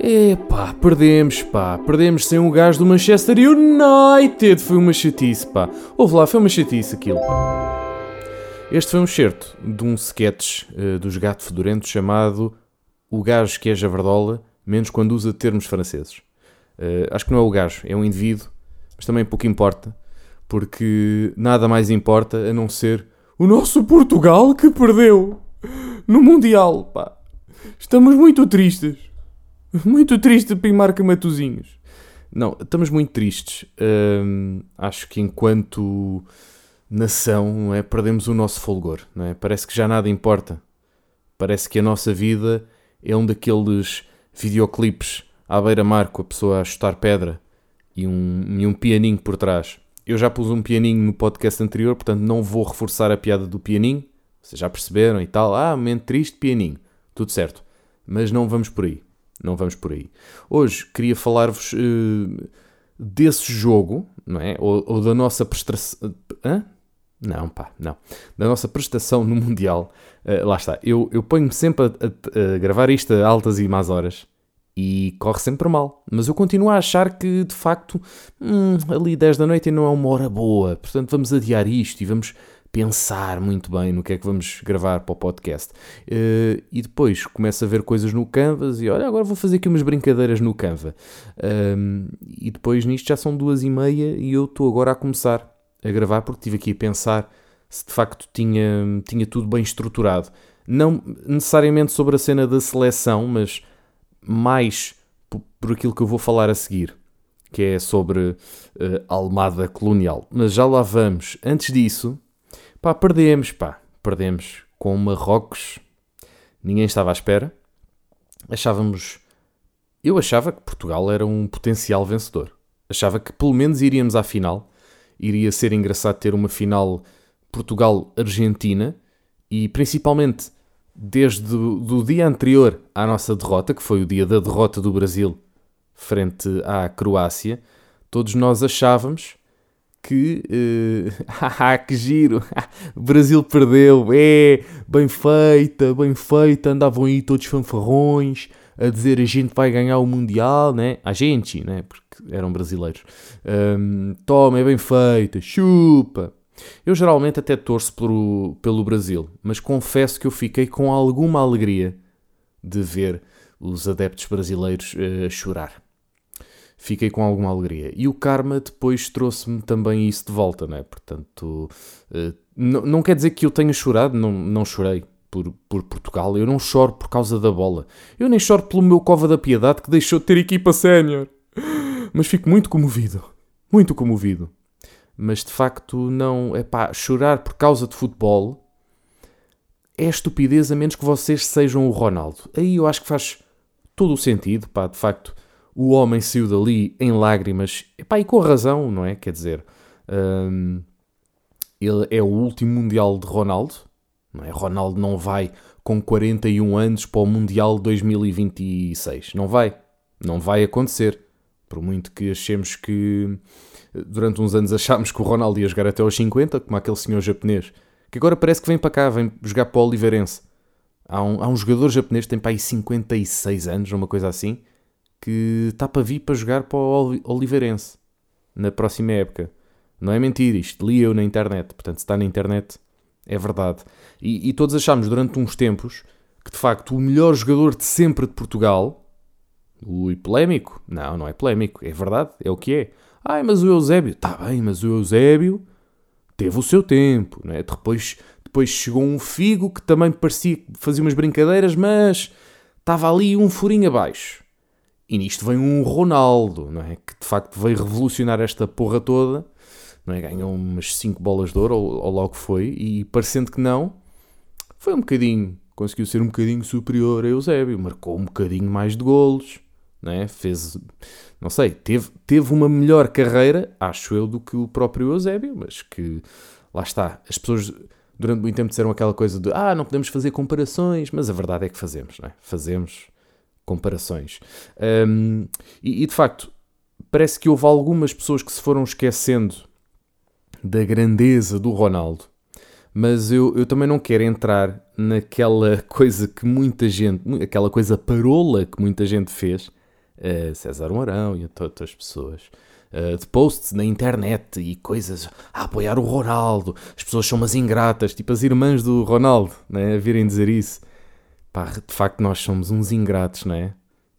Epá, perdemos, pá. Perdemos sem um gajo do Manchester United. Foi uma chatice, pá. Houve lá, foi uma chatice aquilo. Este foi um certo de um sketch uh, dos Gato Fedorento chamado O Gajo que é Javardola, menos quando usa termos franceses. Uh, acho que não é o gajo, é um indivíduo, mas também pouco importa, porque nada mais importa a não ser o nosso Portugal que perdeu no Mundial, pá. Estamos muito tristes. Muito triste para marca Matozinhos. Não, estamos muito tristes. Acho que enquanto nação é, perdemos o nosso folgor. Não é? Parece que já nada importa. Parece que a nossa vida é um daqueles videoclipes à beira-mar com a pessoa a chutar pedra e um, e um pianinho por trás. Eu já pus um pianinho no podcast anterior, portanto não vou reforçar a piada do pianinho. Vocês já perceberam e tal. Ah, momento triste, pianinho. Tudo certo. Mas não vamos por aí. Não vamos por aí. Hoje queria falar-vos uh, desse jogo, não é? Ou, ou da nossa prestação. Não, pá, não. Da nossa prestação no Mundial. Uh, lá está. Eu, eu ponho-me sempre a, a, a, gravar isto a altas e más horas e corre sempre mal. Mas eu continuo a achar que, de facto, hum, ali 10 da noite não é uma hora boa. Portanto, vamos adiar isto e vamos pensar muito bem no que é que vamos gravar para o podcast. Uh, e depois começo a ver coisas no Canvas e olha, agora vou fazer aqui umas brincadeiras no Canva. Uh, e depois nisto já são duas e meia e eu estou agora a começar a gravar porque estive aqui a pensar se de facto tinha, tinha tudo bem estruturado. Não necessariamente sobre a cena da seleção, mas mais por, por aquilo que eu vou falar a seguir, que é sobre uh, Almada Colonial. Mas já lá vamos. Antes disso, Pá, perdemos, pá. Perdemos com Marrocos. Ninguém estava à espera. Achávamos. Eu achava que Portugal era um potencial vencedor. Achava que pelo menos iríamos à final. Iria ser engraçado ter uma final Portugal-Argentina e principalmente desde o dia anterior à nossa derrota, que foi o dia da derrota do Brasil frente à Croácia, todos nós achávamos que. Uh, que giro! o Brasil perdeu! É! Bem feita, bem feita! Andavam aí todos fanfarrões a dizer a gente vai ganhar o Mundial, né? A gente, né? Porque eram brasileiros. Um, toma, é bem feita, chupa! Eu geralmente até torço pelo, pelo Brasil, mas confesso que eu fiquei com alguma alegria de ver os adeptos brasileiros uh, chorar fiquei com alguma alegria. E o karma depois trouxe-me também isso de volta, né? Portanto, uh, não quer dizer que eu tenha chorado, não, não chorei por, por Portugal, eu não choro por causa da bola. Eu nem choro pelo meu Cova da Piedade que deixou de ter equipa sénior. Mas fico muito comovido, muito comovido. Mas de facto, não, é pá, chorar por causa de futebol é estupidez a menos que vocês sejam o Ronaldo. Aí eu acho que faz todo o sentido, pá, de facto o homem saiu dali em lágrimas, epá, e com razão, não é? Quer dizer, um, ele é o último Mundial de Ronaldo, não é? Ronaldo não vai com 41 anos para o Mundial 2026, não vai, não vai acontecer. Por muito que achemos que durante uns anos achámos que o Ronaldo ia jogar até aos 50, como aquele senhor japonês, que agora parece que vem para cá, vem jogar para o Oliveirense. Há um, há um jogador japonês que tem para aí 56 anos, uma coisa assim, que está para vir para jogar para o Oliveirense na próxima época. Não é mentira, isto li eu na internet, portanto, se está na internet, é verdade. E, e todos achámos durante uns tempos que de facto o melhor jogador de sempre de Portugal, o polémico, não, não é polémico, é verdade, é o que é. Ai, mas o Eusébio, está bem, mas o Eusébio teve o seu tempo, não é? Depois, depois chegou um Figo que também parecia que fazia umas brincadeiras, mas estava ali um furinho abaixo. E nisto vem um Ronaldo, não é? Que de facto veio revolucionar esta porra toda, não é? Ganhou umas 5 bolas de ouro, ou, ou logo foi, e parecendo que não, foi um bocadinho, conseguiu ser um bocadinho superior a Eusébio, marcou um bocadinho mais de golos, não é? Fez, não sei, teve, teve uma melhor carreira, acho eu, do que o próprio Eusébio, mas que, lá está, as pessoas durante muito tempo disseram aquela coisa de, ah, não podemos fazer comparações, mas a verdade é que fazemos, não é? Fazemos comparações. Um, e, e, de facto, parece que houve algumas pessoas que se foram esquecendo da grandeza do Ronaldo, Mas eu, eu também não quero entrar naquela coisa que muita gente, aquela coisa parola que muita gente fez, uh, César Mourão e outras pessoas, uh, de posts na internet e coisas a apoiar o Ronaldo, as pessoas são umas ingratas, tipo as irmãs do Ronaldo, né, a virem dizer isso. Pá, de facto nós somos uns ingratos, não é?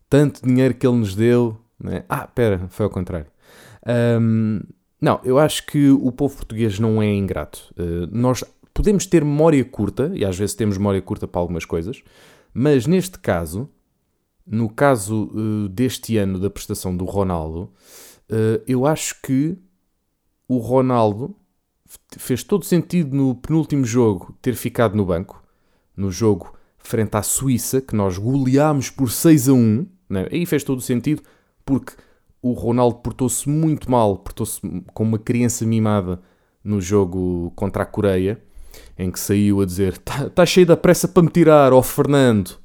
Tanto dinheiro que ele nos deu, né? Ah, pera, foi ao contrário. Um, não, eu acho que o povo português não é ingrato. Uh, nós podemos ter memória curta, e às vezes temos memória curta para algumas coisas, mas neste caso, no caso uh, deste ano da prestação do Ronaldo, uh, eu acho que o Ronaldo fez todo sentido no penúltimo jogo ter ficado no banco, no jogo frente à Suíça, que nós goleámos por 6 a 1. Né? Aí fez todo o sentido, porque o Ronaldo portou-se muito mal, portou-se como uma criança mimada no jogo contra a Coreia, em que saiu a dizer: Está tá cheio da pressa para me tirar, ó Fernando.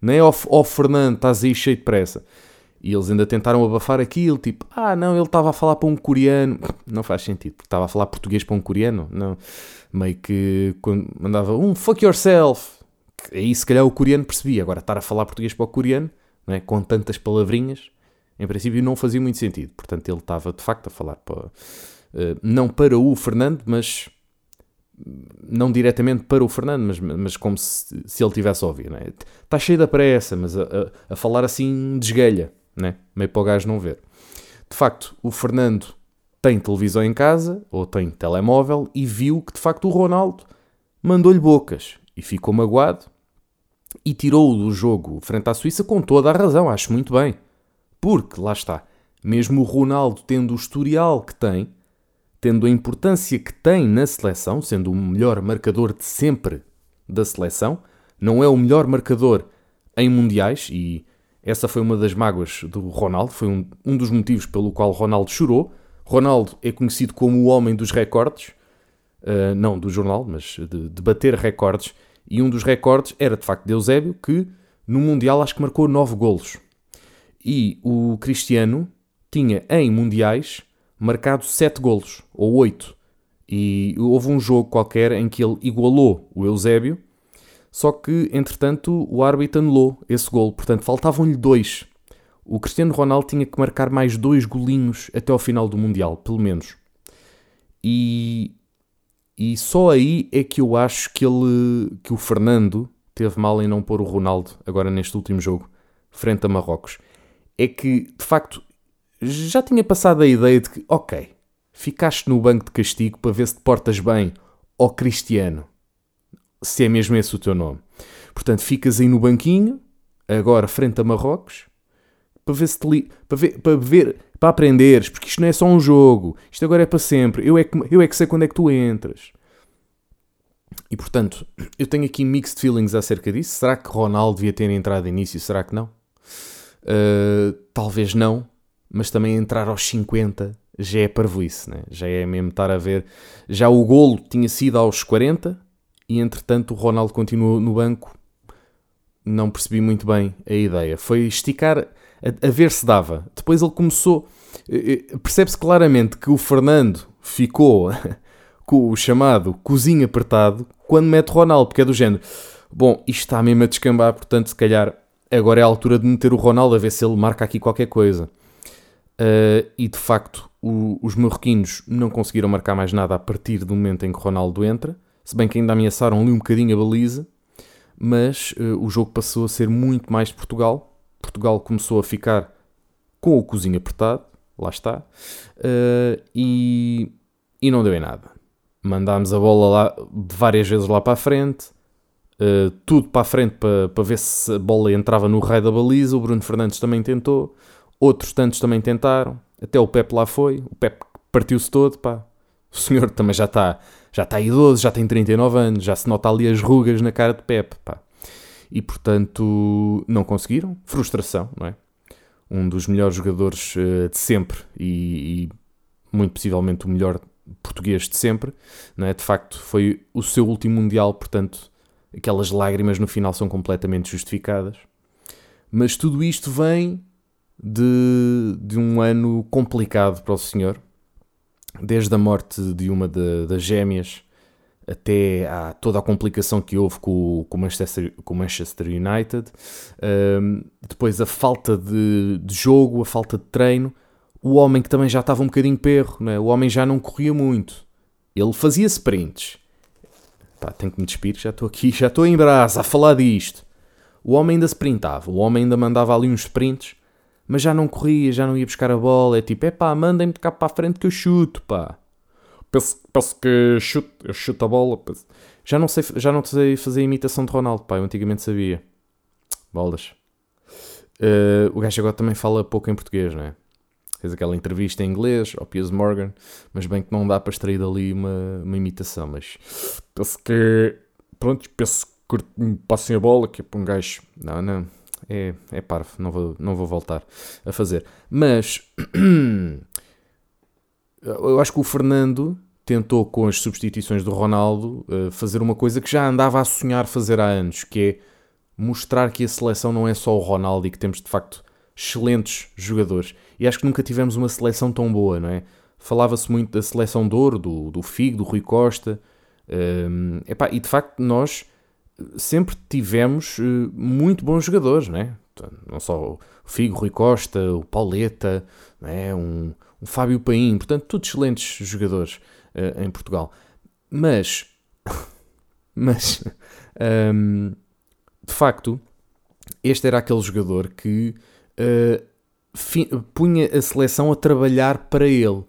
Nem é ó, ó Fernando, estás aí cheio de pressa. E eles ainda tentaram abafar aquilo, tipo, ah, não, ele estava a falar para um coreano. Não faz sentido, porque estava a falar português para um coreano. Não. Meio que quando mandava um fuck yourself, aí se calhar o coreano percebia. Agora, estar a falar português para o coreano, não é? com tantas palavrinhas, em princípio não fazia muito sentido. Portanto, ele estava de facto a falar para, uh, não para o Fernando, mas não diretamente para o Fernando, mas, mas como se, se ele tivesse a ouvir. É? Está cheio da pressa, mas a, a, a, falar assim desgalha, né? meio para o gajo não ver. De facto, o Fernando tem televisão em casa, ou tem telemóvel, e viu que de facto o Ronaldo mandou-lhe bocas e ficou magoado e tirou-o do jogo frente à Suíça com toda a razão, acho muito bem. Porque, lá está, mesmo o Ronaldo tendo o historial que tem, tendo a importância que tem na seleção, sendo o melhor marcador de sempre da seleção, não é o melhor marcador em mundiais e essa foi uma das mágoas do Ronaldo, foi um, um dos motivos pelo qual Ronaldo chorou. Ronaldo é conhecido como o homem dos recordes, uh, não do jornal, mas de, de, bater recordes, e um dos recordes era de facto de Eusébio, que no Mundial acho que marcou 9 golos. E o Cristiano tinha em Mundiais marcado 7 golos, ou 8. E houve um jogo qualquer em que ele igualou o Eusébio, só que, entretanto, o árbitro anulou esse gol. Portanto, faltavam-lhe dois. O Cristiano Ronaldo tinha que marcar mais dois golinhos até ao final do Mundial, pelo menos. E, e só aí é que eu acho que, ele, que o Fernando teve mal em não pôr o Ronaldo agora neste último jogo, frente a Marrocos. É que, de facto, já tinha passado a ideia de que, ok, ficaste no banco de castigo para ver se te portas bem, ó Cristiano, se é mesmo esse o teu nome. Portanto, ficas aí no banquinho, agora frente a Marrocos, para ver se te li... para ver, para ver, para aprenderes, porque isto não é só um jogo, isto agora é para sempre. Eu é que, eu é que sei quando é que tu entras. E portanto, eu tenho aqui mixed feelings acerca disso. Será que Ronaldo devia ter entrado início? Será que não? Uh, talvez não, mas também entrar aos 50 já é parvoíce, né? já é mesmo estar a ver. Já o golo tinha sido aos 40 e entretanto o Ronaldo continuou no banco. Não percebi muito bem a ideia. Foi esticar a, a ver se dava. Depois ele começou. Eh, eh, percebe-se claramente que o Fernando ficou com o chamado cozinho apertado quando mete Ronaldo, porque é do género. Bom, isto está mesmo a descambar, portanto, se calhar agora é a altura de meter o Ronaldo a ver se ele marca aqui qualquer coisa. Uh, e de facto, o, os marroquinos não conseguiram marcar mais nada a partir do momento em que Ronaldo entra, se bem que ainda ameaçaram ali um bocadinho a baliza, mas uh, o jogo passou a ser muito mais de Portugal. Portugal começou a ficar com o cozinho apertado, lá está, uh, e, e não deu em nada. Mandámos a bola lá várias vezes lá para a frente, tudo para a frente para, para ver se a bola entrava no raio da baliza. O Bruno Fernandes também tentou Outros tantos também tentaram. Até o Pep lá foi. O Pep partiu-se todo, pá. O senhor também já está já está idoso, já tem 39 anos, já se nota ali as rugas na cara de Pep, pá. E portanto não conseguiram. Frustração, não é? Um dos melhores jogadores uh, de sempre e, e, muito possivelmente o melhor português de sempre, não é? De facto foi o seu último mundial, portanto aquelas lágrimas no final são completamente justificadas. Mas tudo isto vem de, de um ano complicado para o senhor, desde a morte de uma de, das gêmeas até à toda a complicação que houve com, o, Manchester, com Manchester United, um, depois a falta de, de, jogo, a falta de treino, o homem que também já estava um bocadinho perro, né? o homem já não corria muito, ele fazia sprints. Pá, tenho que me despir, já estou aqui, já estou em brasa a falar disto. O homem ainda sprintava, o homem ainda mandava ali uns sprints, mas já não corria, já não ia buscar a bola. É tipo, é pá, mandem-me cá para a frente que eu chuto, pá. Penso, penso que chuto, chuto a bola. Penso. Já não, sei, já não sei fazer imitação de Ronaldo, pá, eu antigamente sabia. Bolas. Uh, o gajo agora também fala pouco em português, não é? Fez aquela entrevista em inglês ao Piers Morgan, mas bem que não dá para extrair dali uma, uma imitação. Mas penso que. Pronto, penso que passem a bola, que é para um gajo. Não, não é, é parvo, não vou, não vou voltar a fazer. Mas eu acho que o Fernando tentou com as substituições do Ronaldo eh, fazer uma coisa que já andava a sonhar fazer há anos, que é mostrar que a seleção não é só o Ronaldo e que temos de facto excelentes jogadores. E acho que nunca tivemos uma seleção tão boa, não é? Falava-se muito da seleção de ouro, do, do Figo, do Rui Costa. Um, ehm, epá, e de facto nós sempre tivemos muito bons jogadores, né? não só o Figo, Rui Costa, o Pauleta, né? um, um Fábio Paim, portanto, todos excelentes jogadores uh, em Portugal. Mas, mas um, ehm, de facto, este era aquele jogador que uh, punha a seleção a trabalhar para ele.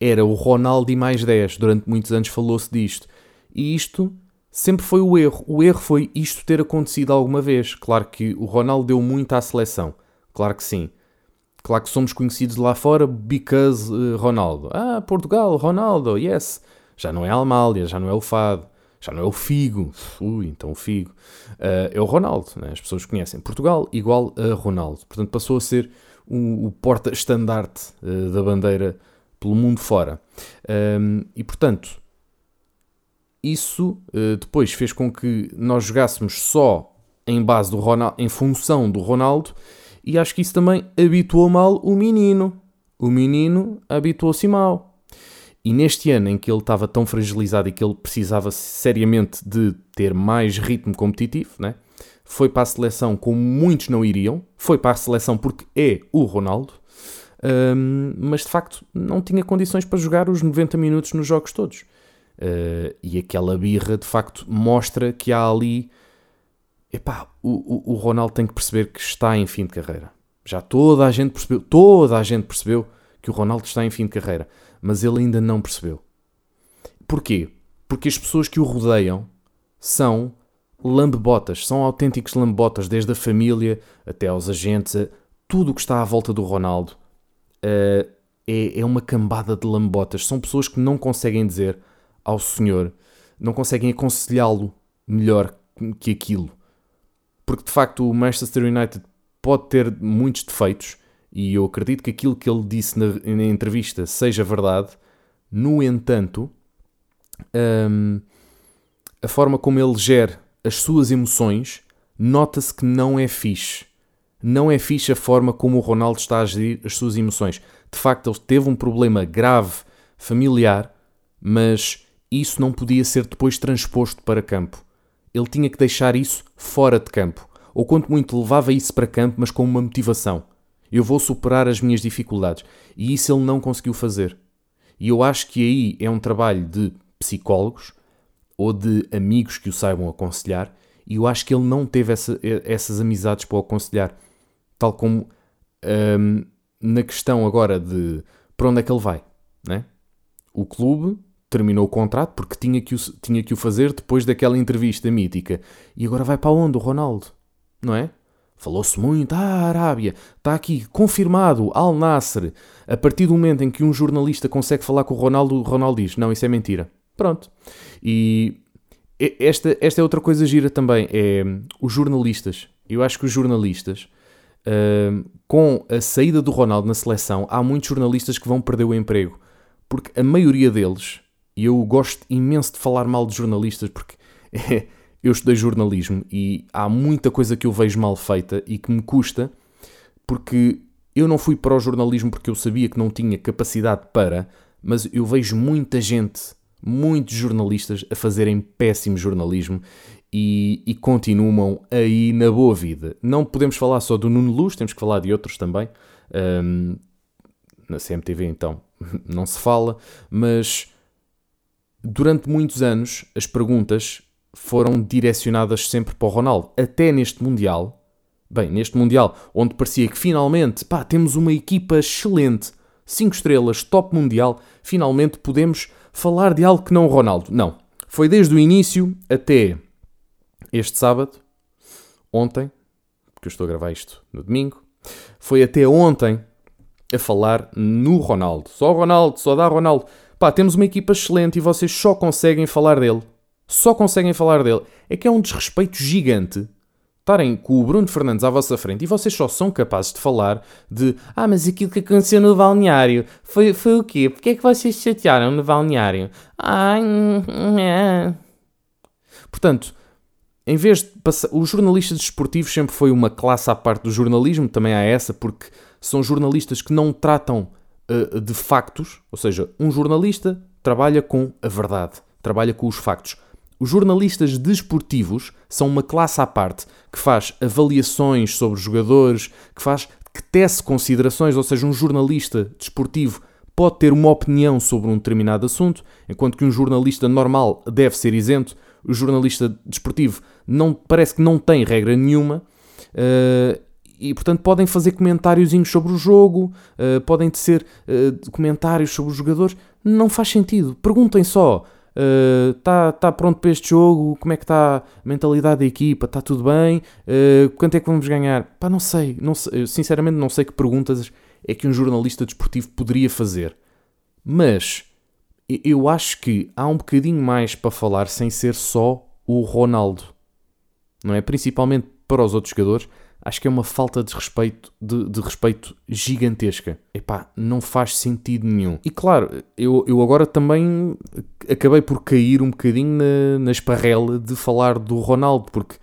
Era o Ronaldo e mais 10. Durante muitos anos falou-se disto. E isto sempre foi o erro. O erro foi isto ter acontecido alguma vez. Claro que o Ronaldo deu muito à seleção. Claro que sim. Claro que somos conhecidos lá fora because uh, Ronaldo. Ah, Portugal, Ronaldo, yes. Já não é a Almália, já não é o Fado, já não é o Figo. Ui, então o Figo. Uh, é o Ronaldo, né? as pessoas conhecem. Portugal igual a Ronaldo. Portanto, passou a ser o, o porta-estandarte uh, da bandeira pelo mundo fora. Um, e portanto, isso uh, depois fez com que nós jogássemos só em base do Ronaldo, em função do Ronaldo, e acho que isso também habituou mal o menino. O menino habituou-se mal. E neste ano em que ele estava tão fragilizado e que ele precisava seriamente de ter mais ritmo competitivo, né? foi para a seleção como muitos não iriam, foi para a seleção porque é o Ronaldo, um, mas de facto não tinha condições para jogar os 90 minutos nos jogos todos. Uh, e aquela birra de facto mostra que há ali. Epá, o, o, o Ronaldo tem que perceber que está em fim de carreira. Já toda a gente percebeu, toda a gente percebeu que o Ronaldo está em fim de carreira, mas ele ainda não percebeu. Porquê? Porque as pessoas que o rodeiam são lambebotas, são autênticos lambebotas, desde a família até aos agentes, tudo o que está à volta do Ronaldo uh, é, é uma cambada de lambotas. São pessoas que não conseguem dizer ao Senhor, não conseguem aconselhá-lo melhor que aquilo. Porque de facto o Manchester United pode ter muitos defeitos e eu acredito que aquilo que ele disse na, na entrevista seja verdade. No entanto, hum, a forma como ele gera as suas emoções nota-se que não é fixe. Não é fixe a forma como o Ronaldo está a gerir as suas emoções. De facto, ele teve um problema grave familiar, mas isso não podia ser depois transposto para campo. Ele tinha que deixar isso fora de campo, ou quanto muito levava isso para campo, mas com uma motivação. Eu vou superar as minhas dificuldades. E isso ele não conseguiu fazer. E eu acho que aí é um trabalho de psicólogos ou de amigos que o saibam aconselhar, e eu acho que ele não teve essa, essas amizades para o aconselhar. Tal como hum, na questão agora de para onde é que ele vai. Né? O clube terminou o contrato porque tinha que, o, tinha que o fazer depois daquela entrevista mítica. E agora vai para onde o Ronaldo? Não é? Falou-se muito, ah, Arábia, está aqui, confirmado, Al Nasser. A partir do momento em que um jornalista consegue falar com o Ronaldo, o Ronaldo diz, não, isso é mentira. Pronto. E esta, esta é outra coisa gira também, é os jornalistas. Eu acho que os jornalistas, uh, com a saída do Ronaldo na seleção, há muitos jornalistas que vão perder o emprego. Porque a maioria deles e eu gosto imenso de falar mal de jornalistas porque eu estudei jornalismo e há muita coisa que eu vejo mal feita e que me custa porque eu não fui para o jornalismo porque eu sabia que não tinha capacidade para, mas eu vejo muita gente muitos jornalistas a fazerem péssimo jornalismo e, e, continuam aí na boa vida. Não podemos falar só do Nuno Luz, temos que falar de outros também. Um, na CMTV, então, não se fala, mas durante muitos anos as perguntas foram direcionadas sempre para o Ronaldo. Até neste Mundial, bem, neste Mundial, onde parecia que finalmente, pá, temos uma equipa excelente, 5 estrelas, top mundial, finalmente podemos falar de algo que não o Ronaldo. Não. Foi desde o início até este sábado, ontem, porque eu estou a gravar isto no domingo, foi até ontem a falar no Ronaldo. Só Ronaldo, só dá Ronaldo. Pá, temos uma equipa excelente e vocês só conseguem falar dele. Só conseguem falar dele. É que é um desrespeito gigante estarem com o Bruno Fernandes à vossa frente e vocês só são capazes de falar de ah, mas aquilo que aconteceu no balneário foi, foi o quê? Porquê é que vocês se chatearam no balneário? Ai, é. Portanto, em vez de passar. Os jornalistas desportivos sempre foi uma classe à parte do jornalismo, também há essa, porque são jornalistas que não tratam uh, de factos, ou seja, um jornalista trabalha com a verdade, trabalha com os factos. Os jornalistas desportivos são uma classe à parte que faz avaliações sobre jogadores, que faz que tece considerações, ou seja, um jornalista desportivo pode ter uma opinião sobre um determinado assunto, enquanto que um jornalista normal deve ser isento o jornalista desportivo não parece que não tem regra nenhuma. Uh, e portanto podem fazer comentários sobre o jogo, uh, podem tecer uh, comentários sobre os jogadores, não faz sentido. Perguntem só: está uh, tá pronto para este jogo? Como é que está a mentalidade da equipa? Está tudo bem? Quanto é que vamos ganhar? Pá, não sei, não sei, sinceramente não sei que perguntas é que um jornalista desportivo poderia fazer. Mas eu acho que há um bocadinho mais para falar sem ser só o Ronaldo. Não é? Principalmente para os outros jogadores, acho que é uma falta de respeito, de, de respeito gigantesca. Epá, não faz sentido nenhum. E claro, eu, eu agora também acabei por cair um bocadinho na, na esparrela de falar do Ronaldo, porque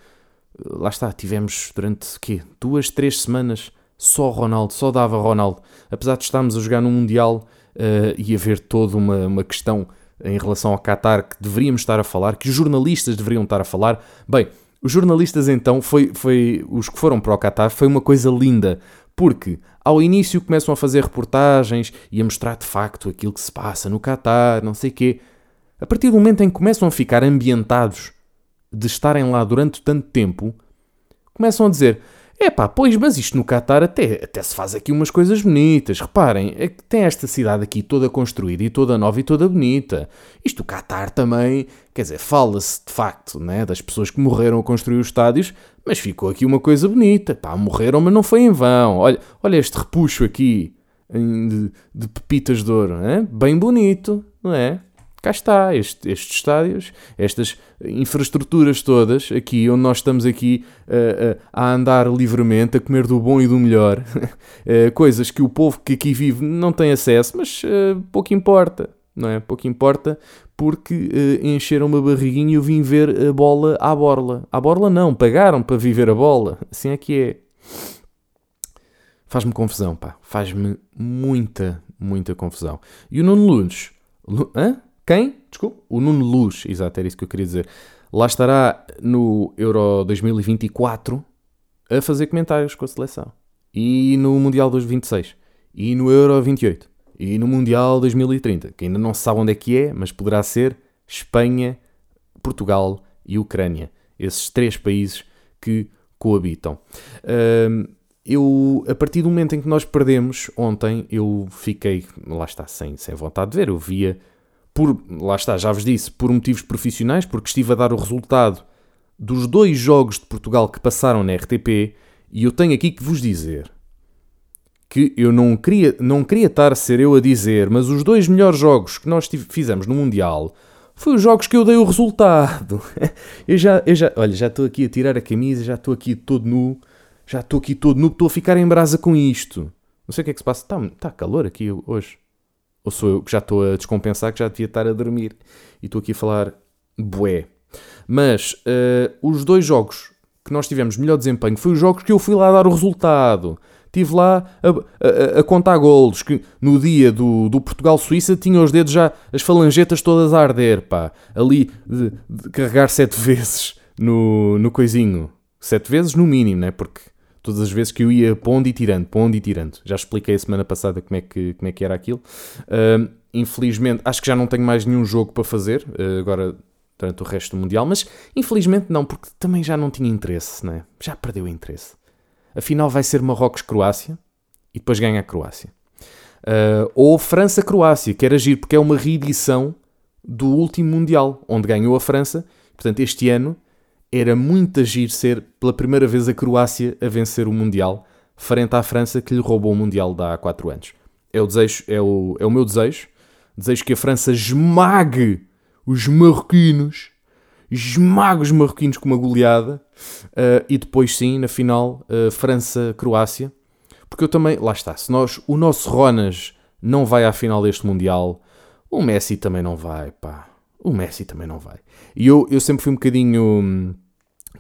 lá está, tivemos durante quê? duas, três semanas só Ronaldo, só dava Ronaldo. Apesar de estarmos a jogar no Mundial uh, e haver toda uma, uma questão em relação ao Qatar que deveríamos estar a falar, que os jornalistas deveriam estar a falar. Bem, os jornalistas então, foi, foi os que foram para o Qatar, foi uma coisa linda, porque ao início começam a fazer reportagens e a mostrar de facto aquilo que se passa no Qatar, não sei quê. A partir do momento em que começam a ficar ambientados de estarem lá durante tanto tempo, começam a dizer: é pá, pois, mas isto no Qatar até, até se faz aqui umas coisas bonitas. Reparem, é que tem esta cidade aqui toda construída e toda nova e toda bonita. Isto o Qatar também, quer dizer, fala-se de facto né, das pessoas que morreram a construir os estádios, mas ficou aqui uma coisa bonita. Pá, morreram, mas não foi em vão. Olha, olha este repuxo aqui de, de pepitas de ouro, né? bem bonito, não é? Cá está, este, estes estádios, estas infraestruturas todas, aqui onde nós estamos aqui uh, uh, a andar livremente, a comer do bom e do melhor, uh, coisas que o povo que aqui vive não tem acesso, mas pouco importa, não é? Pouco importa porque encheram uma barriguinha e eu vim ver a bola à borla. À borla não, pagaram para viver a bola, assim é que é. Faz-me confusão, pá. Faz-me muita, muita confusão. E o Nuno Lunes... Hã? Quem? Desculpa. O Nuno Luz, exato, era isso que eu queria dizer. Lá estará no Euro 2024 a fazer comentários com a seleção. E no Mundial 2026. E no Euro 28. E no Mundial 2030. Que ainda não se sabe onde é que é, mas poderá ser Espanha, Portugal e Ucrânia. Esses três países que coabitam. Um, eu, a partir do momento em que nós perdemos ontem, eu fiquei, lá está, sem, sem vontade de ver. Eu via por, lá está, já vos disse, por motivos profissionais, porque estive a dar o resultado dos dois jogos de Portugal que passaram na RTP, e eu tenho aqui que vos dizer que eu não queria, não queria estar a ser eu a dizer, mas os dois melhores jogos que nós fizemos no Mundial foi os jogos que eu dei o resultado. eu já, eu já, olha, já estou aqui a tirar a camisa, já estou aqui todo nu, já estou aqui todo nu, estou a ficar em brasa com isto. Não sei o que é que se passa, está tá calor aqui hoje. Ou sou eu que já estou a descompensar, que já devia estar a dormir e estou aqui a falar bué. Mas uh, os dois jogos que nós tivemos melhor desempenho foi os jogos que eu fui lá dar o resultado. Estive lá a, a, a, contar golos, que no dia do, do Portugal-Suíça tinha os dedos já, as falangetas todas a arder, pá. Ali de, de carregar sete vezes no, no coisinho. Sete vezes no mínimo, né? Porque todas as vezes que eu ia pondo e tirando, pondo e tirando. Já expliquei a semana passada como é que, como é que era aquilo. Uh, infelizmente, acho que já não tenho mais nenhum jogo para fazer, uh, agora durante o resto do Mundial, mas infelizmente não, porque também já não tinha interesse, né? já perdeu interesse. Afinal, vai ser Marrocos-Croácia e depois ganha a Croácia. Uh, ou França-Croácia, que era giro, porque é uma reedição do último Mundial, onde ganhou a França. Portanto, este ano era muito agir ser pela primeira vez a Croácia a vencer o Mundial, frente à França que lhe roubou o Mundial de há 4 anos. É o, desejo, é, o, é o meu desejo. Desejo que a França esmague os marroquinos, esmague os marroquinos com uma goleada, uh, e depois sim, na final, uh, França-Croácia. Porque eu também, lá está, se nós, o nosso Ronas não vai à final deste Mundial, o Messi também não vai, pá. O Messi também não vai. E eu, eu sempre fui um bocadinho hum,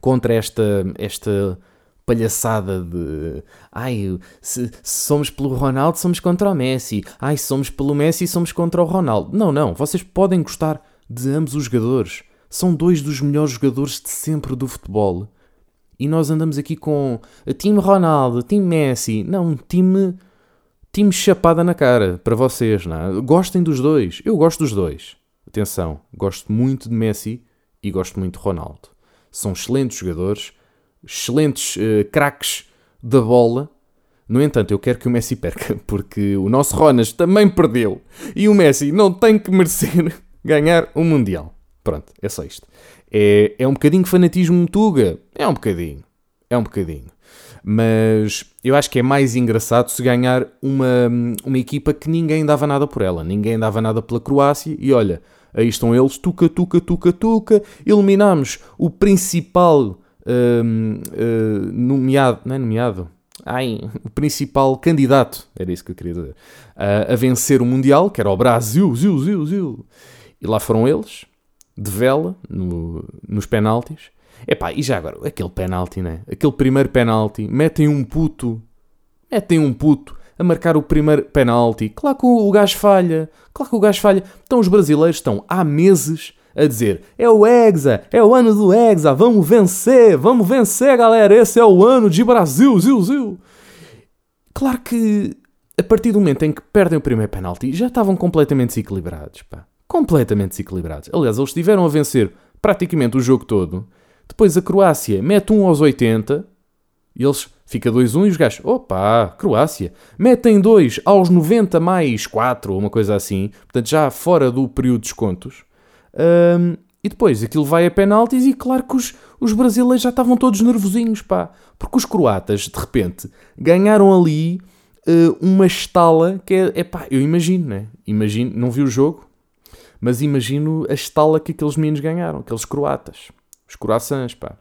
contra esta, esta palhaçada de ai, se, se, somos pelo Ronaldo, somos contra o Messi. Ai, se somos pelo Messi, somos contra o Ronaldo. Não, não, vocês podem gostar de ambos os jogadores. São dois dos melhores jogadores de sempre do futebol. E nós andamos aqui com time Ronaldo, time Messi. Não, time time chapada na cara para vocês, não é? Gostem dos dois. Eu gosto dos dois. Atenção, gosto muito de Messi e gosto muito de Ronaldo. São excelentes jogadores, excelentes uh, craques da bola. No entanto, eu quero que o Messi perca, porque o nosso Ronas também perdeu e o Messi não tem que merecer ganhar o um Mundial. Pronto, é só isto. É, é um bocadinho fanatismo Tuga? É um bocadinho. É um bocadinho. Mas eu acho que é mais engraçado se ganhar uma, uma equipa que ninguém dava nada por ela. Ninguém dava nada pela Croácia. E olha, Aí estão eles, tuca, tuca, tuca, tuca. Eliminamos o principal uh, nomeado, não é nomeado? Ai, o principal candidato, era isso que eu queria dizer, uh, a vencer o Mundial, que era o Brasil, ziu, ziu, ziu. E lá foram eles, de vela, no, nos penaltis. Epá, e já agora, aquele penalti, né? Aquele primeiro penalti, metem um puto, metem um puto a marcar o primeiro penalti. Claro que o gajo falha. Claro que o gajo falha. Então os brasileiros estão há meses a dizer: é o Hexa, é o ano do Hexa, vamos vencer, vamos vencer, galera. Esse é o ano de Brasil, zil, zil. Claro que a partir do momento em que perdem o primeiro penalti já estavam completamente desequilibrados. Pá. Completamente desequilibrados. Aliás, eles estiveram a vencer praticamente o jogo todo. Depois a Croácia mete um aos 80 e eles fica 2-1 e os gajos, opa, Croácia, metem 2 aos 90 mais 4 ou uma coisa assim, portanto já fora do período de descontos. Um, e depois aquilo vai a penaltis e claro que os, os brasileiros já estavam todos nervosinhos, pá. Porque os croatas, de repente, ganharam ali uh, uma estala que é, é pá, eu imagino, né? Imagino, não vi o jogo, mas imagino a estala que aqueles meninos ganharam, aqueles croatas. Os croissants, pá.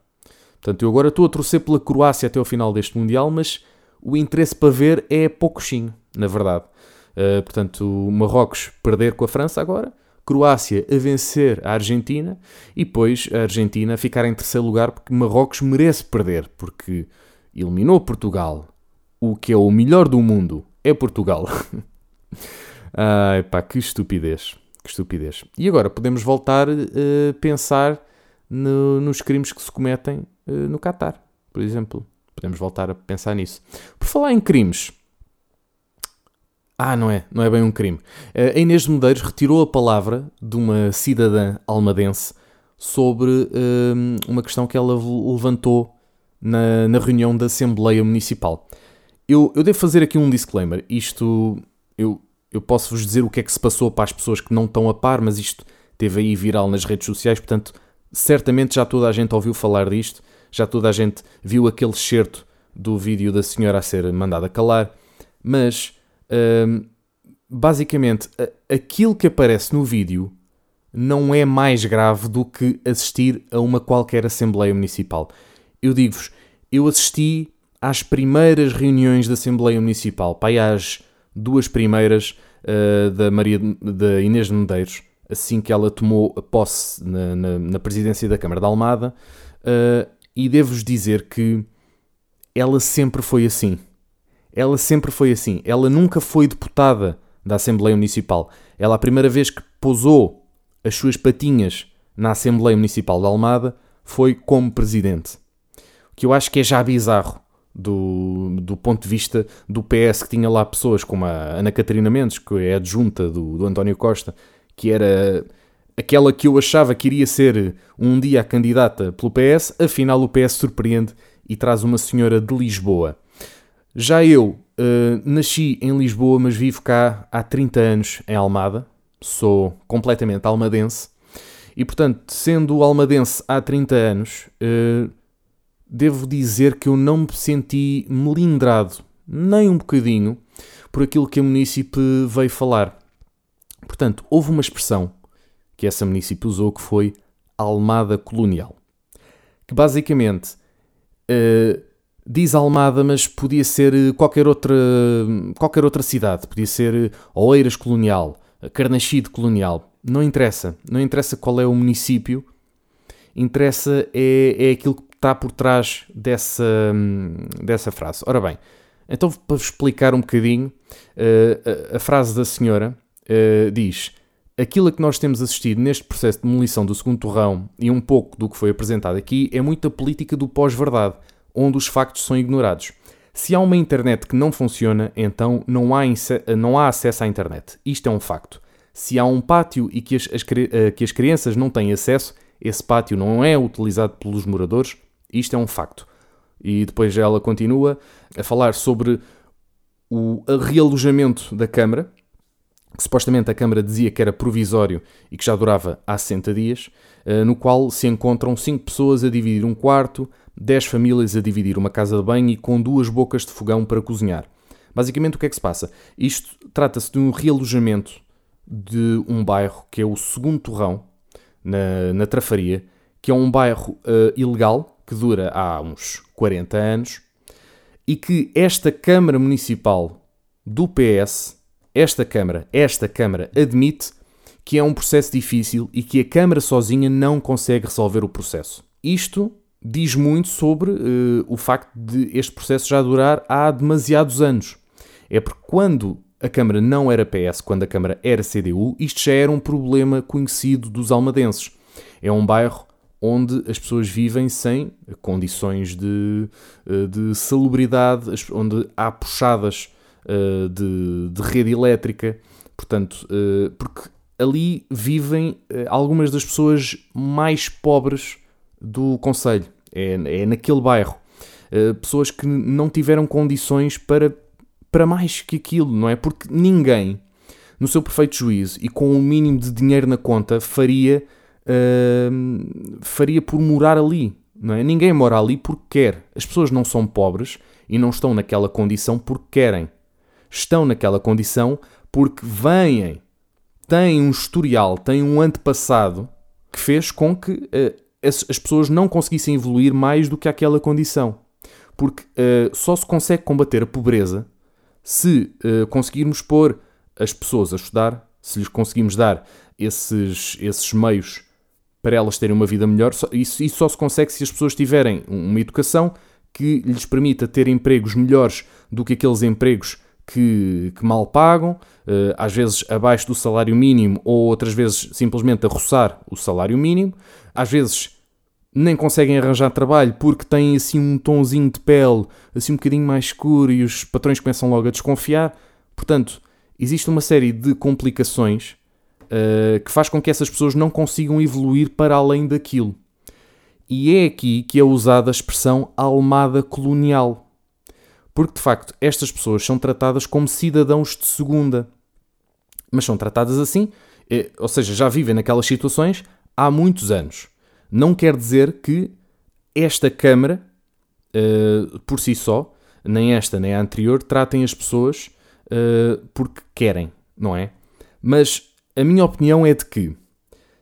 Portanto, eu agora estou a torcer pela Croácia até ao final deste Mundial, mas o interesse para ver é pouquinho, na verdade. Uh, portanto, Marrocos perder com a França agora, Croácia a vencer a Argentina e depois a Argentina ficar em terceiro lugar porque Marrocos merece perder, porque eliminou Portugal. O que é o melhor do mundo é Portugal. Ai pá, que estupidez. Que estupidez. E agora podemos voltar a uh, pensar no, nos crimes que se cometem uh, no Qatar, por exemplo. Podemos voltar a pensar nisso. Por falar em crimes. Ah, não é, não é bem um crime. Uh, a Inês de Medeiros retirou a palavra de uma cidadã almadense sobre uh, uma questão que ela levantou na, na reunião da Assembleia Municipal. Eu, eu devo fazer aqui um disclaimer. Isto, eu, eu posso vos dizer o que é que se passou para as pessoas que não estão a par, mas isto teve aí viral nas redes sociais, portanto, certamente já toda a gente ouviu falar disto, já toda a gente viu aquele excerto do vídeo da senhora a ser mandada calar, mas hum, basicamente aquilo que aparece no vídeo não é mais grave do que assistir a uma qualquer Assembleia Municipal. Eu digo-vos, eu assisti às primeiras reuniões da Assembleia Municipal, pai, às duas primeiras uh, da, Maria, da Inês de Medeiros, assim que ela tomou posse na, na, na presidência da Câmara de Almada, uh, e devo-vos dizer que ela sempre foi assim. ela sempre foi assim. Ela nunca foi deputada da Assembleia Municipal. Ela, a primeira vez que pousou as suas patinhas na Assembleia Municipal de Almada foi como presidente. O que eu acho que é já bizarro do, do ponto de vista do PS, que tinha lá pessoas como a Ana Catarina Mendes, que é adjunta do, do António Costa, que era aquela que eu achava que iria ser um dia a candidata pelo PS, afinal o PS surpreende e traz uma senhora de Lisboa. Já eu uh, nasci em Lisboa, mas vivo cá há 30 anos em Almada, sou completamente almadense, e portanto, sendo almadense há 30 anos, uh, devo dizer que eu não me senti melindrado, nem um bocadinho, por aquilo que a munícipe veio falar. Portanto, houve uma expressão que essa município usou que foi Almada Colonial. Que basicamente uh, diz Almada, mas podia ser qualquer outra, qualquer outra cidade. Podia ser Oeiras Colonial, Carnaxide Colonial. Não interessa. Não interessa qual é o município. Interessa é, é aquilo que está por trás dessa, dessa frase. Ora bem, então para explicar um bocadinho, uh, a, a, frase da senhora uh, diz aquilo a que nós temos assistido neste processo de demolição do segundo torrão e um pouco do que foi apresentado aqui é muita política do pós-verdade, onde os factos são ignorados. Se há uma internet que não funciona, então não há, não há acesso à internet. Isto é um facto. Se há um pátio e que as, as, eh, que as crianças não têm acesso, esse pátio não é utilizado pelos moradores, isto é um facto. E depois ela continua a falar sobre o realojamento da Câmara, supostamente a Câmara dizia que era provisório e que já durava há 60 dias, eh, no qual se encontram 5 pessoas a dividir um quarto, 10 famílias a dividir uma casa de banho e com duas bocas de fogão para cozinhar. Basicamente, o que é que se passa? Isto trata-se de um realojamento de um bairro que é o Segundo Torrão, na, na Trafaria, que é um bairro uh, ilegal que dura há uns 40 anos e que esta Câmara Municipal do PS esta Câmara, esta Câmara admite que é um processo difícil e que a Câmara sozinha não consegue resolver o processo. Isto diz muito sobre uh, o facto de este processo já durar há demasiados anos. É porque quando a Câmara não era PS, quando a Câmara era CDU, isto já era um problema conhecido dos almadenses. É um bairro onde as pessoas vivem sem condições de, eh, de salubridade, onde há puxadas uh, de, de, rede elétrica, portanto, uh, porque ali vivem uh, algumas das pessoas mais pobres do Conselho, é, é naquele bairro. pessoas que não tiveram condições para, para mais que aquilo, não é? Porque ninguém, no seu perfeito juízo e com o um mínimo de dinheiro na conta, faria, faria por morar ali. Não é? Ninguém mora ali porque quer. As pessoas não são pobres e não estão naquela condição porque querem estão naquela condição porque vêm, têm um historial, têm um antepassado que fez com que uh, as, as, pessoas não conseguissem evoluir mais do que aquela condição. Porque uh, só se consegue combater a pobreza se uh, conseguirmos pôr as pessoas a estudar, se lhes conseguimos dar esses, esses meios para elas terem uma vida melhor. Isso, isso só se consegue se as pessoas tiverem uma educação que lhes permita ter empregos melhores do que aqueles empregos que, que mal pagam, eh, às vezes abaixo do salário mínimo ou outras vezes simplesmente a roçar o salário mínimo, às vezes nem conseguem arranjar trabalho porque têm assim um tonzinho de pele assim um bocadinho mais escuro e os patrões começam logo a desconfiar. Portanto, existe uma série de complicações uh, que faz com que essas pessoas não consigam evoluir para além daquilo. E é aqui que é usada a expressão almada colonial porque de facto estas pessoas são tratadas como cidadãos de segunda. Mas são tratadas assim, eh, ou seja, já vivem naquelas situações há muitos anos. Não quer dizer que esta Câmara, uh, por si só, nem esta nem a anterior, tratem as pessoas uh, porque querem, não é? Mas a minha opinião é de que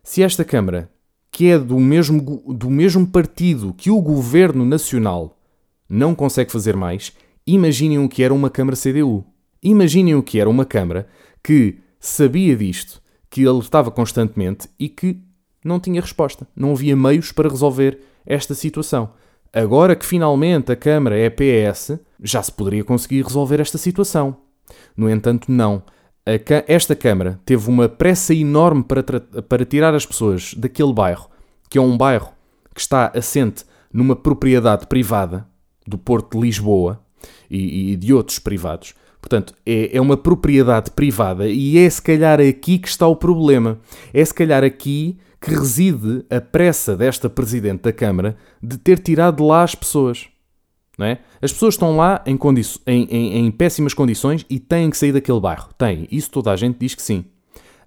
se esta Câmara, que é do mesmo, do mesmo partido que o Governo Nacional, não consegue fazer mais, Imaginem o que era uma Câmara CDU. Imaginem o que era uma Câmara que sabia disto, que alertava constantemente e que não tinha resposta. Não havia meios para resolver esta situação. Agora que finalmente a Câmara é PS, já se poderia conseguir resolver esta situação. No entanto, não. Esta Câmara teve uma pressa enorme para, para tirar as pessoas daquele bairro, que é um bairro que está assente numa propriedade privada do Porto de Lisboa e, e de outros privados. Portanto, é, é uma propriedade privada e é se calhar aqui que está o problema. É se calhar aqui que reside a pressa desta Presidente da Câmara de ter tirado de lá as pessoas. Não é? As pessoas estão lá em, em, em, em péssimas condições e têm que sair daquele bairro. Têm. Isso toda a gente diz que sim.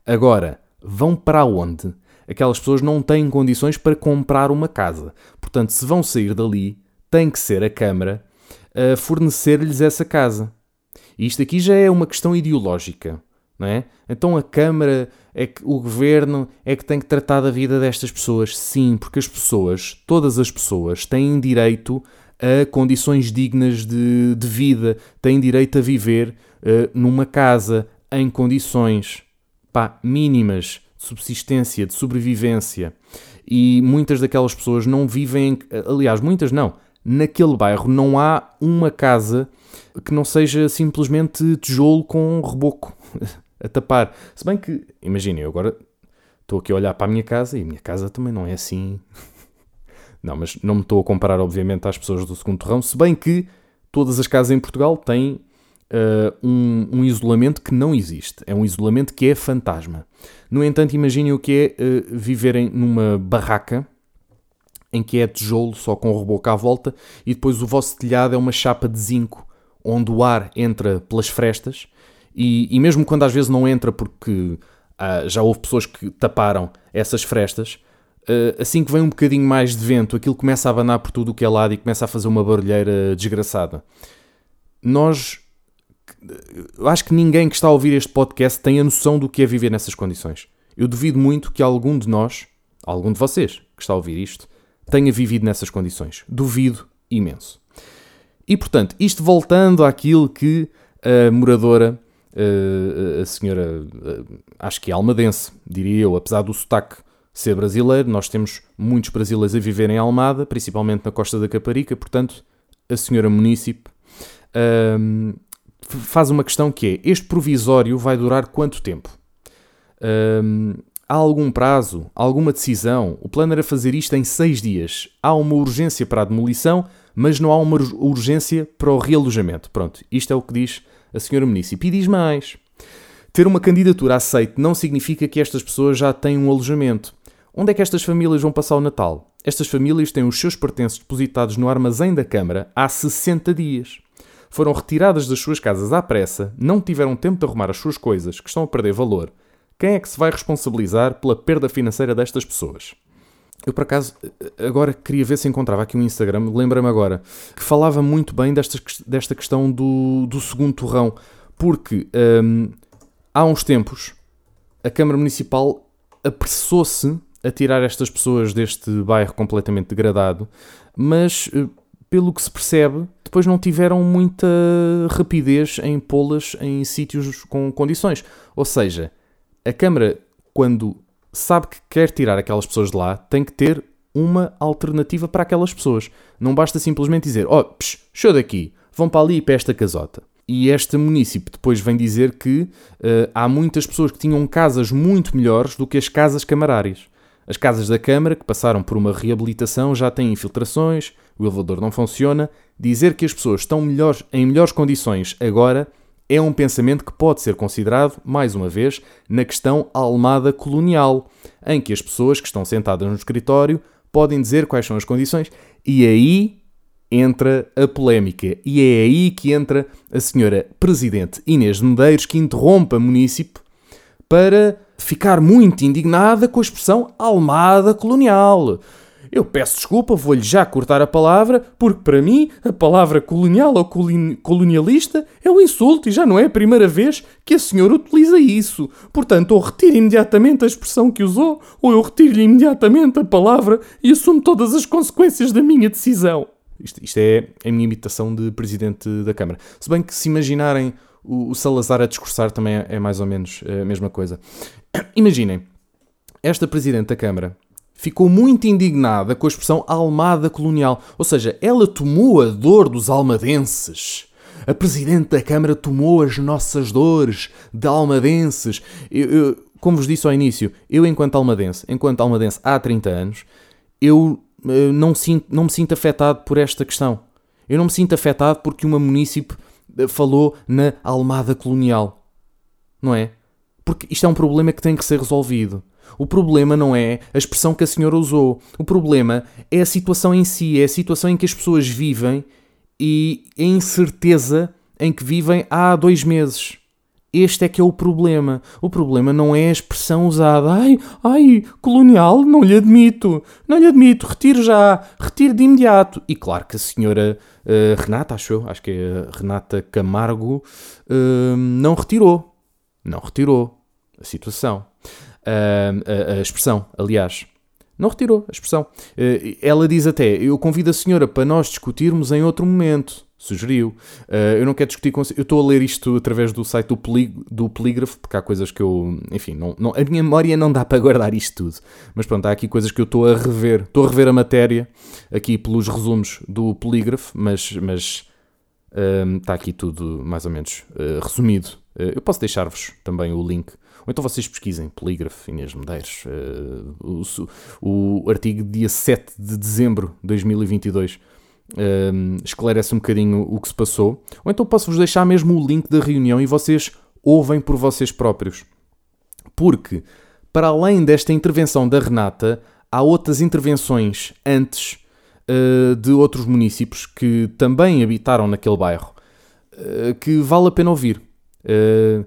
Agora, vão para onde? Aquelas pessoas não têm condições para comprar uma casa. Portanto, se vão sair dali, tem que ser a Câmara a fornecer-lhes essa casa. E isto aqui já é uma questão ideológica. Não é? Então a Câmara é que o governo é que tem que tratar da vida destas pessoas. Sim, porque as pessoas, todas as pessoas, têm direito a condições dignas de, de vida, têm direito a viver uh, numa casa em condições pá, mínimas de subsistência, de sobrevivência. E muitas daquelas pessoas não vivem, aliás, muitas não, naquele bairro não há uma casa que não seja simplesmente tijolo com reboco a tapar. Se bem que, imaginem, eu agora estou aqui a olhar para a minha casa e a minha casa também não é assim. não, mas não me estou a comparar, obviamente, às pessoas do segundo terrão, se bem que todas as casas em Portugal têm uh, um, um, isolamento que não existe. É um isolamento que é fantasma. No entanto, imaginem o que é uh, viverem numa barraca em que é tijolo só com o reboco à volta e depois o vosso telhado é uma chapa de zinco onde o ar entra pelas frestas e, e mesmo quando às vezes não entra porque ah, já houve pessoas que taparam essas frestas, ah, assim que vem um bocadinho mais de vento, aquilo começa a abanar por tudo o que é lado e começa a fazer uma barulheira desgraçada. Nós. Acho que ninguém que está a ouvir este podcast tem a noção do que é viver nessas condições. Eu duvido muito que algum de nós, algum de vocês que está a ouvir isto, tenha vivido nessas condições. Duvido imenso. E portanto, isto voltando àquilo que a moradora uh, a senhora, uh, acho que é almadense, diria eu, apesar do sotaque ser brasileiro, nós temos muitos brasileiros a viver em Almada, principalmente na costa da Caparica, portanto, a senhora munícipe uh, faz uma questão que é, este provisório vai durar quanto tempo? Há algum prazo, alguma decisão? O plano era fazer isto em seis dias. Há uma urgência para a demolição, mas não há uma urgência para o realojamento. Pronto, isto é o que diz a senhora munícipe. E diz mais: ter uma candidatura aceite não significa que estas pessoas já têm um alojamento. Onde é que estas famílias vão passar o Natal? Estas famílias têm os seus pertences depositados no armazém da Câmara há 60 dias. Foram retiradas das suas casas à pressa, não tiveram tempo de arrumar as suas coisas, que estão a perder valor. Quem é que se vai responsabilizar pela perda financeira destas pessoas? Eu, por acaso, agora queria ver se encontrava aqui um Instagram, lembra-me agora, que falava muito bem desta, desta questão do, do segundo torrão, porque hum, há uns tempos a Câmara Municipal apressou-se a tirar estas pessoas deste bairro completamente degradado, mas eh, pelo que se percebe, depois não tiveram muita rapidez em pô-las em sítios com condições. Ou seja, a Câmara, quando sabe que quer tirar aquelas pessoas de lá, tem que ter uma alternativa para aquelas pessoas. Não basta simplesmente dizer, ó, oh, show daqui, vão para ali e para esta casota. E esta município depois vem dizer que uh, há muitas pessoas que tinham casas muito melhores do que as casas camarárias. As casas da Câmara, que passaram por uma reabilitação, já têm infiltrações, o elevador não funciona. Dizer que as pessoas estão melhores, em melhores condições agora é um pensamento que pode ser considerado, mais uma vez, na questão almada colonial, em que as pessoas que estão sentadas no escritório podem dizer quais são as condições e aí entra a polémica. E é aí que entra a senhora Presidente Inês de Medeiros, que interrompe a munícipe para ficar muito indignada com a expressão almada colonial. Eu peço desculpa, vou-lhe já cortar a palavra, porque para mim a palavra colonial ou colonialista é um insulto e já não é a primeira vez que a senhora utiliza isso. Portanto, ou retire imediatamente a expressão que usou, ou eu retiro-lhe imediatamente a palavra e assumo todas as consequências da minha decisão. Isto, isto, é a minha imitação de presidente da Câmara. Se bem que se imaginarem o, o Salazar a discursar também é, é mais ou menos a mesma coisa. Imaginem, esta presidente da Câmara ficou muito indignada com a expressão almada colonial. Ou seja, ela tomou a dor dos almadenses. A Presidente da Câmara tomou as nossas dores de almadenses. Eu, eu, como vos disse ao início, eu, enquanto almadense, enquanto almadense há 30 anos, eu, eu não, sinto, não me sinto afetado por esta questão. Eu não me sinto afetado porque uma munícipe eh, falou na almada colonial. Não é? Porque isto é um problema que tem que ser resolvido. O problema não é a expressão que a senhora usou. O problema é a situação em si, é a situação em que as pessoas vivem e a incerteza em que vivem há dois meses. Este é que é o problema. O problema não é a expressão usada. Ai, ai, colonial, não lhe admito. Não lhe admito. Retiro já. Retiro de imediato. E claro que a senhora uh, Renata, acho eu, acho que é Renata Camargo, uh, não retirou. Não retirou a situação. A, a expressão, aliás. Não retirou a expressão. ela diz até: Eu convido a senhora para nós discutirmos em outro momento sugeriu. Uh, eu não quero discutir com. Eu estou a ler isto através do site do, do Polígrafo, porque há coisas que eu. Enfim, não, não, a minha memória não dá para guardar isto tudo. Mas pronto, há aqui coisas que eu estou a rever. Estou a rever a matéria aqui pelos resumos do Polígrafo, mas, mas está aqui tudo mais ou menos uh, resumido. eu posso deixar-vos também o link. Ou então vocês pesquisem Polígrafo Inês Medeiros. o, o artigo dia 7 de dezembro de 2022 um, esclarece um bocadinho o que se passou. Ou então posso-vos deixar mesmo o link da reunião e vocês ouvem por vocês próprios. Porque, para além desta intervenção da Renata, há outras intervenções antes uh, de outros municípios que também habitaram naquele bairro uh, que vale a pena ouvir. Uh,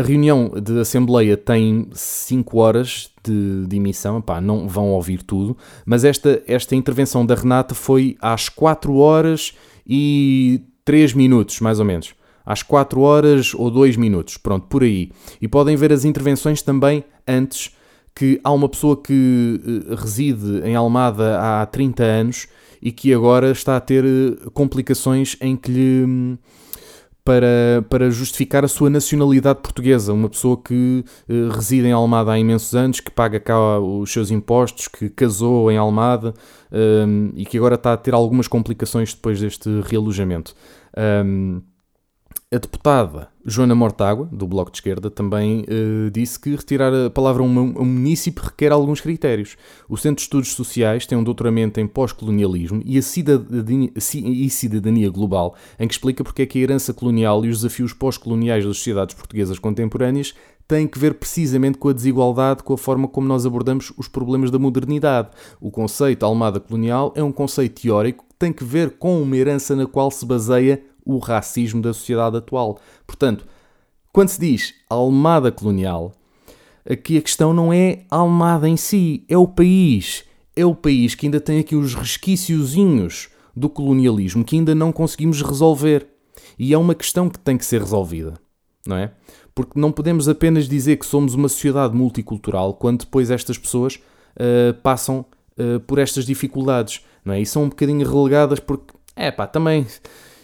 a reunião de Assembleia tem 5 horas de, de emissão, Epá, não vão ouvir tudo, mas esta, esta intervenção da Renata foi às 4 horas e 3 minutos, mais ou menos. Às 4 horas ou 2 minutos, pronto, por aí. E podem ver as intervenções também antes, que há uma pessoa que uh, reside em Almada há 30 anos e que agora está a ter uh, complicações em que lhe. Para, para justificar a sua nacionalidade portuguesa. Uma pessoa que uh, reside em Almada há imensos anos, que paga cá os seus impostos, que casou em Almada um, ehm, e que agora está a ter algumas complicações depois deste realojamento. Um, ehm, a deputada Joana Mortágua, do Bloco de Esquerda, também uh, disse que retirar a palavra um, município requer alguns critérios. O Centro de Estudos Sociais tem um doutoramento em pós-colonialismo e cidadania, e cidadania global, em que explica porque é que a herança colonial e os desafios pós-coloniais das sociedades portuguesas contemporâneas têm que ver precisamente com a desigualdade, com a forma como nós abordamos os problemas da modernidade. O conceito Almada colonial é um conceito teórico que tem que ver com uma herança na qual se baseia o racismo da sociedade atual. Portanto, quando se diz Almada colonial, aqui a questão não é Almada em si, é o país. É o país que ainda tem aqui os resquíciozinhos do colonialismo que ainda não conseguimos resolver. E é uma questão que tem que ser resolvida, não é? Porque não podemos apenas dizer que somos uma sociedade multicultural quando depois estas pessoas uh, passam uh, por estas dificuldades, não é? E são um bocadinho relegadas porque, é pá, também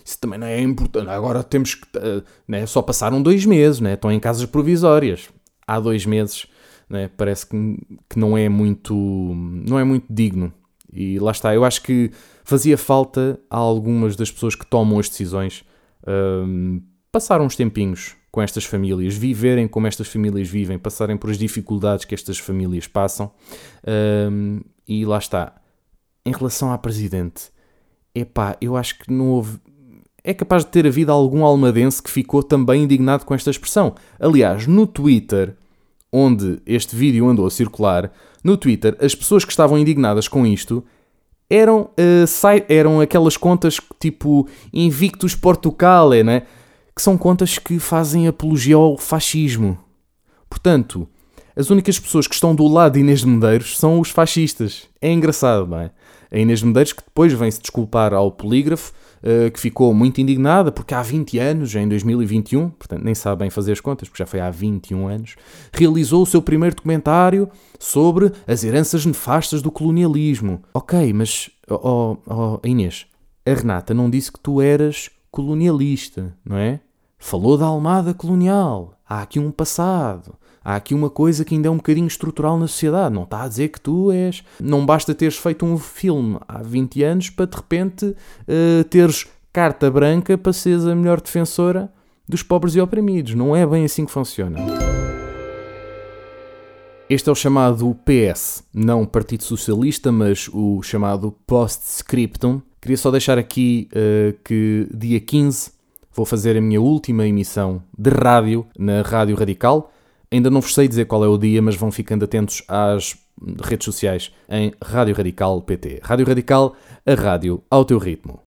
isso também não é importante. Agora temos que. Uh, né, só passaram dois meses, né? estão em casas provisórias. Há dois meses, né? parece que, que não é muito. não é muito digno. E lá está, eu acho que fazia falta a algumas das pessoas que tomam as decisões uh, passar uns tempinhos com estas famílias, viverem como estas famílias vivem, passarem por as dificuldades que estas famílias passam. Uh, e lá está. Em relação à Presidente, epá, eu acho que não houve é capaz de ter havido algum almadense que ficou também indignado com esta expressão. Aliás, no Twitter, onde este vídeo andou a circular, no Twitter, as pessoas que estavam indignadas com isto eram, uh, eram aquelas contas tipo Invictus Portucale, né? que são contas que fazem apologia ao fascismo. Portanto, as únicas pessoas que estão do lado de Inês de Medeiros são os fascistas. É engraçado, não é? A Inês de Medeiros que depois vem-se desculpar ao polígrafo eh, que ficou muito indignada porque há 20 anos, em 2021, portanto nem sabe bem fazer as contas, porque já foi há 21 anos, realizou o seu primeiro documentário sobre as heranças nefastas do colonialismo. Ok, mas, oh, oh, Inês, a Renata não disse que tu eras colonialista, não é? Falou da Almada colonial. Há aqui um passado. Há aqui uma coisa que ainda é um bocadinho estrutural na sociedade. Não está a dizer que tu és. Não basta teres feito um filme há 20 anos para de repente uh, teres carta branca para seres a melhor defensora dos pobres e oprimidos. Não é bem assim que funciona. Este é o chamado PS, não Partido Socialista, mas o chamado Postscriptum. Queria só deixar aqui uh, que dia 15 vou fazer a minha última emissão de rádio na Rádio Radical. Ainda não vos sei dizer qual é o dia, mas vão ficando atentos às redes sociais em Rádio Radical PT. Rádio Radical, a rádio ao teu ritmo.